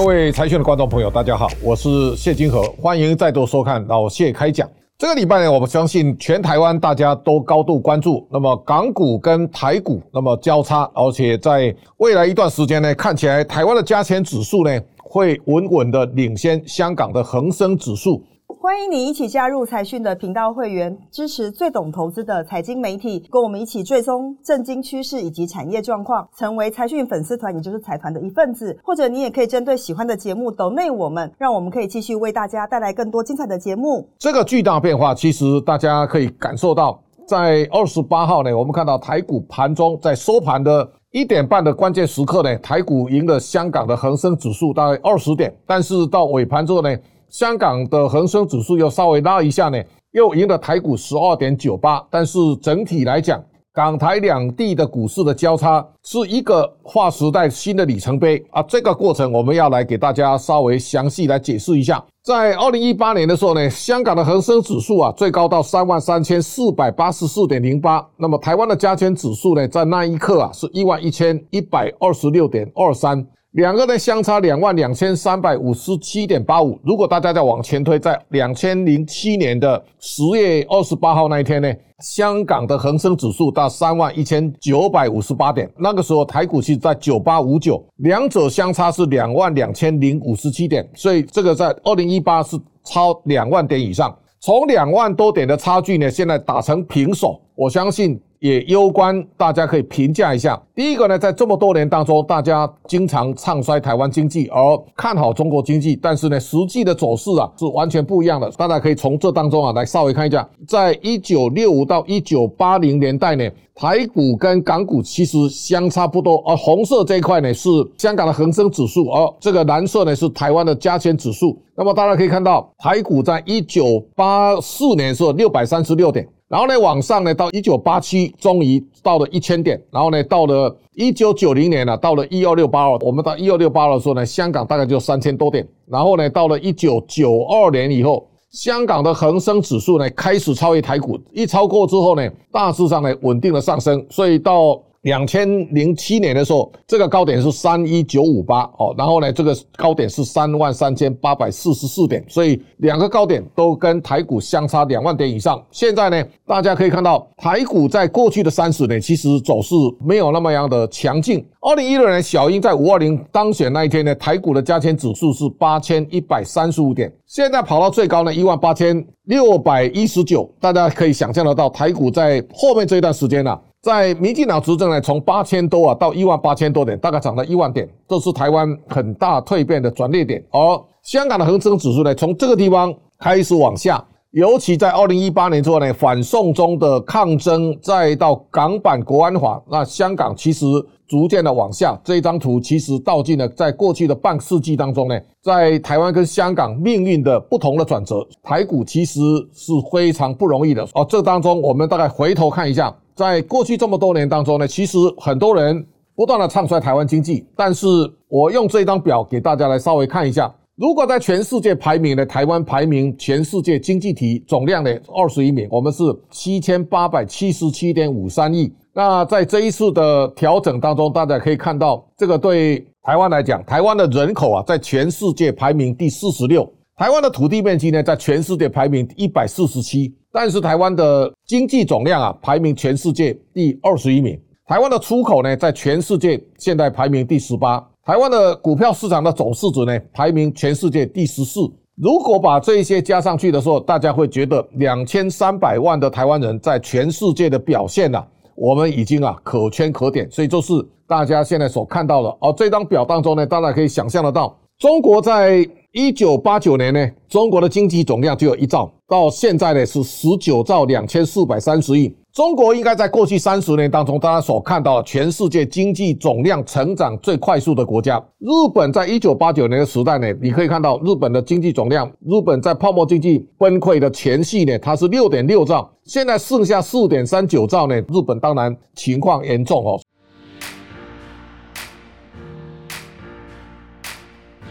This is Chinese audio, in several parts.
各位财讯的观众朋友，大家好，我是谢金河，欢迎再度收看老谢开讲。这个礼拜呢，我们相信全台湾大家都高度关注，那么港股跟台股那么交叉，而且在未来一段时间呢，看起来台湾的加权指数呢会稳稳的领先香港的恒生指数。欢迎你一起加入财讯的频道会员，支持最懂投资的财经媒体，跟我们一起追踪震惊趋势以及产业状况，成为财讯粉丝团，也就是财团的一份子。或者你也可以针对喜欢的节目抖内我们，让我们可以继续为大家带来更多精彩的节目。这个巨大变化，其实大家可以感受到，在二十八号呢，我们看到台股盘中在收盘的一点半的关键时刻呢，台股赢了香港的恒生指数大概二十点，但是到尾盘之后呢。香港的恒生指数又稍微拉一下呢，又赢了台股十二点九八。但是整体来讲，港台两地的股市的交叉是一个划时代新的里程碑啊！这个过程我们要来给大家稍微详细来解释一下。在二零一八年的时候呢，香港的恒生指数啊最高到三万三千四百八十四点零八，那么台湾的加权指数呢，在那一刻啊是一万一千一百二十六点二三。两个呢相差两万两千三百五十七点八五。如果大家再往前推，在两千零七年的十月二十八号那一天呢，香港的恒生指数到三万一千九百五十八点，那个时候台股是在九八五九，两者相差是两万两千零五十七点，所以这个在二零一八是超两万点以上。从两万多点的差距呢，现在打成平手，我相信。也攸关大家可以评价一下。第一个呢，在这么多年当中，大家经常唱衰台湾经济，而看好中国经济，但是呢，实际的走势啊是完全不一样的。大家可以从这当中啊来稍微看一下，在一九六五到一九八零年代呢，台股跟港股其实相差不多，而红色这一块呢是香港的恒生指数，而这个蓝色呢是台湾的加权指数。那么大家可以看到，台股在一九八四年是六百三十六点。然后呢，往上呢，到一九八七，终于到了一千点。然后呢，到了一九九零年了，到了一二六八二。我们到一二六八二的时候呢，香港大概就三千多点。然后呢，到了一九九二年以后，香港的恒生指数呢开始超越台股，一超过之后呢，大致上呢稳定的上升。所以到两千零七年的时候，这个高点是三一九五八哦，然后呢，这个高点是三万三千八百四十四点，所以两个高点都跟台股相差两万点以上。现在呢，大家可以看到台股在过去的三十年其实走势没有那么样的强劲。二零一六年小英在五二零当选那一天呢，台股的加权指数是八千一百三十五点，现在跑到最高呢一万八千六百一十九，大家可以想象得到台股在后面这一段时间呢。在民进党执政呢，从八千多啊到一万八千多点，大概涨了一万点，这是台湾很大蜕变的转捩点。而香港的恒生指数呢，从这个地方开始往下，尤其在二零一八年之后呢，反送中的抗争，再到港版国安法，那香港其实逐渐的往下。这张图其实道尽了在过去的半世纪当中呢，在台湾跟香港命运的不同的转折，台股其实是非常不容易的。哦，这当中我们大概回头看一下。在过去这么多年当中呢，其实很多人不断的唱衰台湾经济，但是我用这张表给大家来稍微看一下，如果在全世界排名呢，台湾排名全世界经济体总量的二十一名，我们是七千八百七十七点五三亿。那在这一次的调整当中，大家可以看到，这个对台湾来讲，台湾的人口啊，在全世界排名第四十六，台湾的土地面积呢，在全世界排名一百四十七。但是台湾的经济总量啊，排名全世界第二十一名。台湾的出口呢，在全世界现在排名第十八。台湾的股票市场的总市值呢，排名全世界第十四。如果把这一些加上去的时候，大家会觉得两千三百万的台湾人在全世界的表现呢，我们已经啊可圈可点。所以就是大家现在所看到的哦，这张表当中呢，大家可以想象得到，中国在。一九八九年呢，中国的经济总量就有一兆，到现在呢是十九兆两千四百三十亿。中国应该在过去三十年当中，大家所看到全世界经济总量成长最快速的国家。日本在一九八九年的时代呢，你可以看到日本的经济总量，日本在泡沫经济崩溃的前夕呢，它是六点六兆，现在剩下四点三九兆呢，日本当然情况严重哦。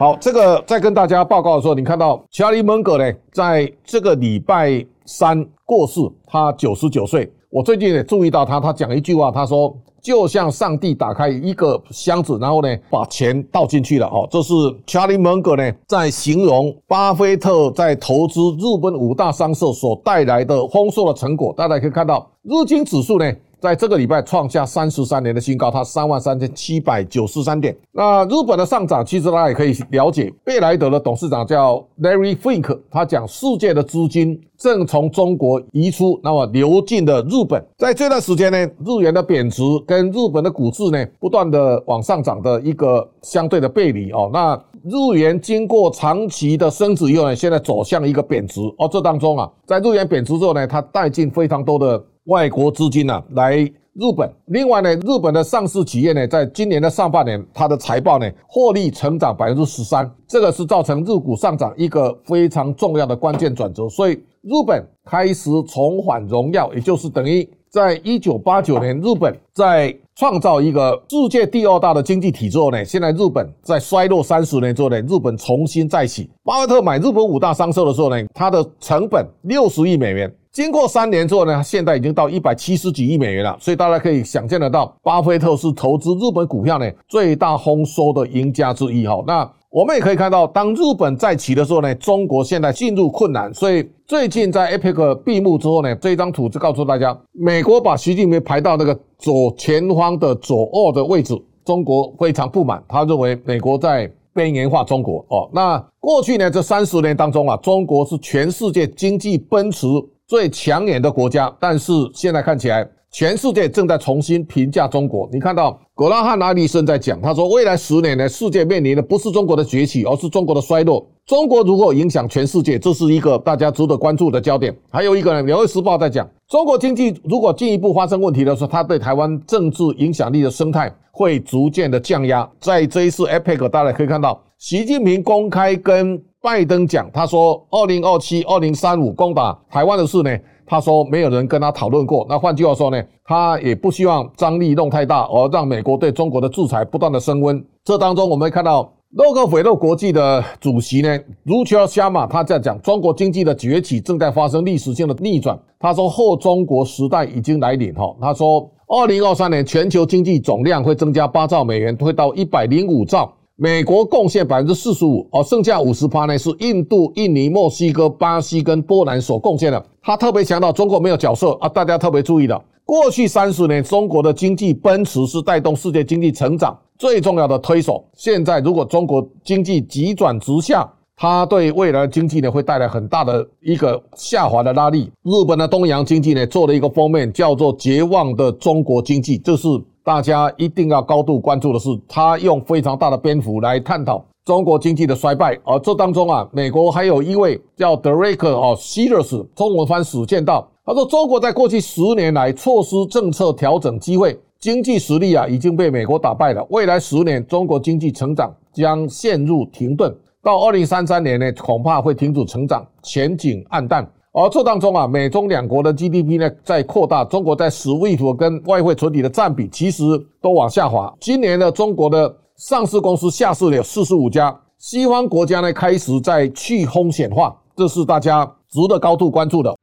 好，这个在跟大家报告的时候，你看到查理蒙格呢，在这个礼拜三过世，他九十九岁。我最近也注意到他，他讲一句话，他说就像上帝打开一个箱子，然后呢把钱倒进去了。哦，这是 Charlie Munger 呢在形容巴菲特在投资日本五大商社所带来的丰硕的成果。大家可以看到，日经指数呢。在这个礼拜创下三十三年的新高，它三万三千七百九十三点。那日本的上涨，其实大家也可以了解，贝莱德的董事长叫 Larry Fink，他讲世界的资金正从中国移出，那么流进的日本。在这段时间呢，日元的贬值跟日本的股市呢不断的往上涨的一个相对的背离哦。那日元经过长期的升值以后呢，现在走向一个贬值哦。这当中啊，在日元贬值之后呢，它带进非常多的。外国资金呢来日本，另外呢，日本的上市企业呢，在今年的上半年，它的财报呢，获利成长百分之十三，这个是造成日股上涨一个非常重要的关键转折。所以，日本开始重返荣耀，也就是等于在一九八九年，日本在创造一个世界第二大的经济体之后呢，现在日本在衰落三十年之后呢，日本重新再起。巴菲特买日本五大商社的时候呢，它的成本六十亿美元。经过三年之后呢，现在已经到一百七十几亿美元了，所以大家可以想见得到，巴菲特是投资日本股票呢最大丰收的赢家之一哈。那我们也可以看到，当日本再起的时候呢，中国现在进入困难，所以最近在 APEC 闭幕之后呢，这张图就告诉大家，美国把习近平排到那个左前方的左二的位置，中国非常不满，他认为美国在边缘化中国哦。那过去呢这三十年当中啊，中国是全世界经济奔驰。最抢眼的国家，但是现在看起来，全世界正在重新评价中国。你看到格拉汉·阿里森在讲，他说，未来十年呢，世界面临的不是中国的崛起，而是中国的衰落。中国如果影响全世界，这是一个大家值得关注的焦点。还有一个呢，《纽约时报》在讲，中国经济如果进一步发生问题的时候，它对台湾政治影响力的生态会逐渐的降压。在这一次 APEC，大家可以看到，习近平公开跟。拜登讲，他说二零二七、二零三五攻打台湾的事呢，他说没有人跟他讨论过。那换句话说呢，他也不希望张力弄太大，而让美国对中国的制裁不断的升温。这当中，我们看到洛克菲勒国际的主席呢，卢乔夏马他在讲，中国经济的崛起正在发生历史性的逆转。他说后中国时代已经来临。哈，他说二零二三年全球经济总量会增加八兆美元，会到一百零五兆。美国贡献百分之四十五，而剩下五十趴呢是印度、印尼、墨西哥、巴西跟波兰所贡献的。他特别强调中国没有角色啊，大家特别注意的。过去三十年，中国的经济奔驰是带动世界经济成长最重要的推手。现在如果中国经济急转直下，它对未来的经济呢会带来很大的一个下滑的拉力。日本的东洋经济呢做了一个封面，叫做“绝望的中国经济”，这是。大家一定要高度关注的是，他用非常大的篇幅来探讨中国经济的衰败。而这当中啊，美国还有一位叫德瑞克哦 s e r i s 中文翻史见到，他说中国在过去十年来错失政策调整机会，经济实力啊已经被美国打败了。未来十年，中国经济成长将陷入停顿，到二零三三年呢，恐怕会停止成长，前景暗淡。而这当中啊，美中两国的 GDP 呢在扩大，中国在 SWIFT 跟外汇存底的占比其实都往下滑。今年呢，中国的上市公司下市了四十五家，西方国家呢开始在去风险化，这是大家值得高度关注的。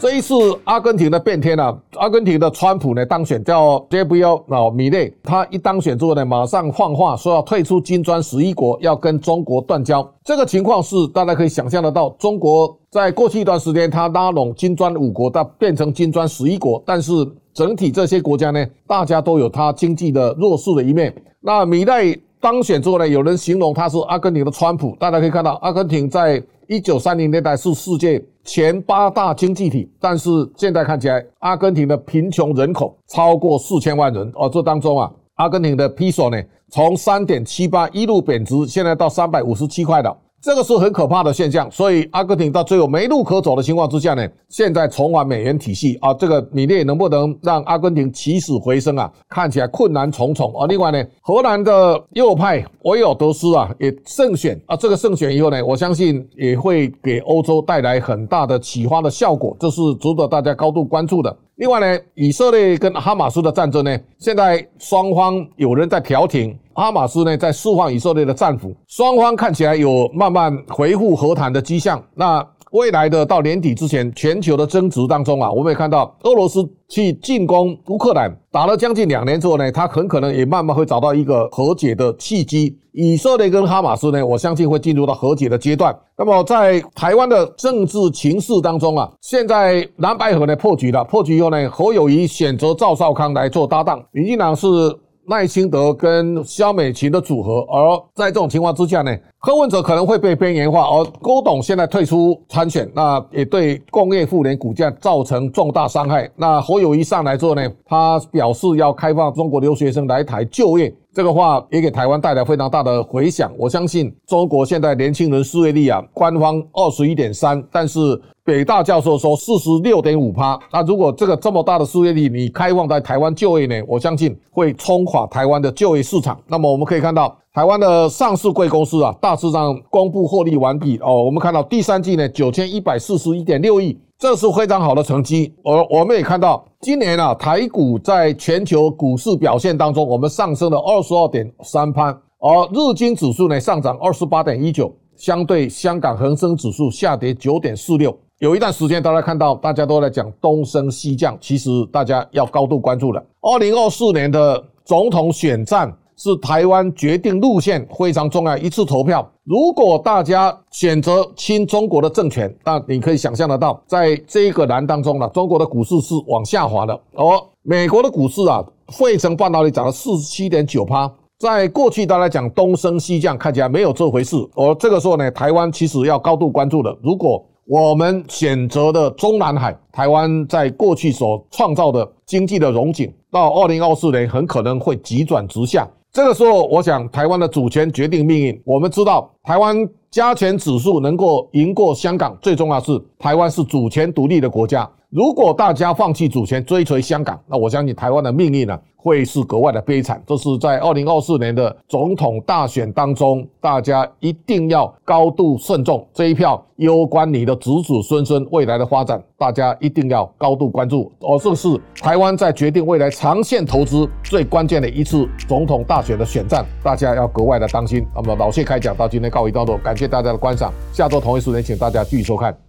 这一次阿根廷的变天啊，阿根廷的川普呢当选，叫 j b l 啊米内，他一当选之后呢，马上放话说要退出金砖十一国，要跟中国断交。这个情况是大家可以想象得到，中国在过去一段时间，他拉拢金砖五国，到变成金砖十一国，但是整体这些国家呢，大家都有他经济的弱势的一面。那米内当选之后呢，有人形容他是阿根廷的川普，大家可以看到，阿根廷在一九三零年代是世界。前八大经济体，但是现在看起来，阿根廷的贫穷人口超过四千万人。而这当中啊，阿根廷的 peso 呢，从三点七八一路贬值，现在到三百五十七块了。这个是很可怕的现象，所以阿根廷到最后没路可走的情况之下呢，现在重返美元体系啊，这个米列能不能让阿根廷起死回生啊？看起来困难重重啊。另外呢，荷兰的右派维尔德斯啊也胜选啊，这个胜选以后呢，我相信也会给欧洲带来很大的启发的效果，这是值得大家高度关注的。另外呢，以色列跟哈马斯的战争呢，现在双方有人在调停。哈马斯呢在释放以色列的战俘，双方看起来有慢慢回复和谈的迹象。那未来的到年底之前，全球的争执当中啊，我们也看到俄罗斯去进攻乌克兰，打了将近两年之后呢，他很可能也慢慢会找到一个和解的契机。以色列跟哈马斯呢，我相信会进入到和解的阶段。那么在台湾的政治情势当中啊，现在蓝白河呢破局了，破局以后呢，侯友谊选择赵少康来做搭档，民进党是。赖清德跟萧美琴的组合，而在这种情况之下呢，柯文哲可能会被边缘化，而郭董现在退出参选，那也对工业妇联股价造成重大伤害。那侯友谊上来之后呢，他表示要开放中国留学生来台就业，这个话也给台湾带来非常大的回响。我相信中国现在年轻人失业率啊，官方二十一点三，但是。北大教授说四十六点五趴，那如果这个这么大的失业率，你开放在台湾就业呢？我相信会冲垮台湾的就业市场。那么我们可以看到，台湾的上市贵公司啊，大致上公布获利完毕哦。我们看到第三季呢，九千一百四十一点六亿，这是非常好的成绩。而我们也看到，今年啊，台股在全球股市表现当中，我们上升了二十二点三番，而日经指数呢上涨二十八点一九，相对香港恒生指数下跌九点四六。有一段时间，大家看到大家都在讲东升西降，其实大家要高度关注了。二零二四年的总统选战是台湾决定路线非常重要一次投票。如果大家选择亲中国的政权，那你可以想象得到，在这个栏当中呢，中国的股市是往下滑的，而美国的股市啊，费城半导体涨了四十七点九趴。在过去，大家讲东升西降，看起来没有这回事。而这个时候呢，台湾其实要高度关注的，如果我们选择的中南海，台湾在过去所创造的经济的荣景，到二零二四年很可能会急转直下。这个时候，我想台湾的主权决定命运。我们知道，台湾加权指数能够赢过香港，最重要是台湾是主权独立的国家。如果大家放弃主权，追随香港，那我相信台湾的命运呢，会是格外的悲惨。这是在二零二四年的总统大选当中，大家一定要高度慎重。这一票攸关你的子子孙孙未来的发展，大家一定要高度关注。而这是台湾在决定未来长线投资最关键的一次总统大选的选战，大家要格外的当心。那么老谢开讲到今天告一段落，感谢大家的观赏。下周同一时间，请大家继续收看。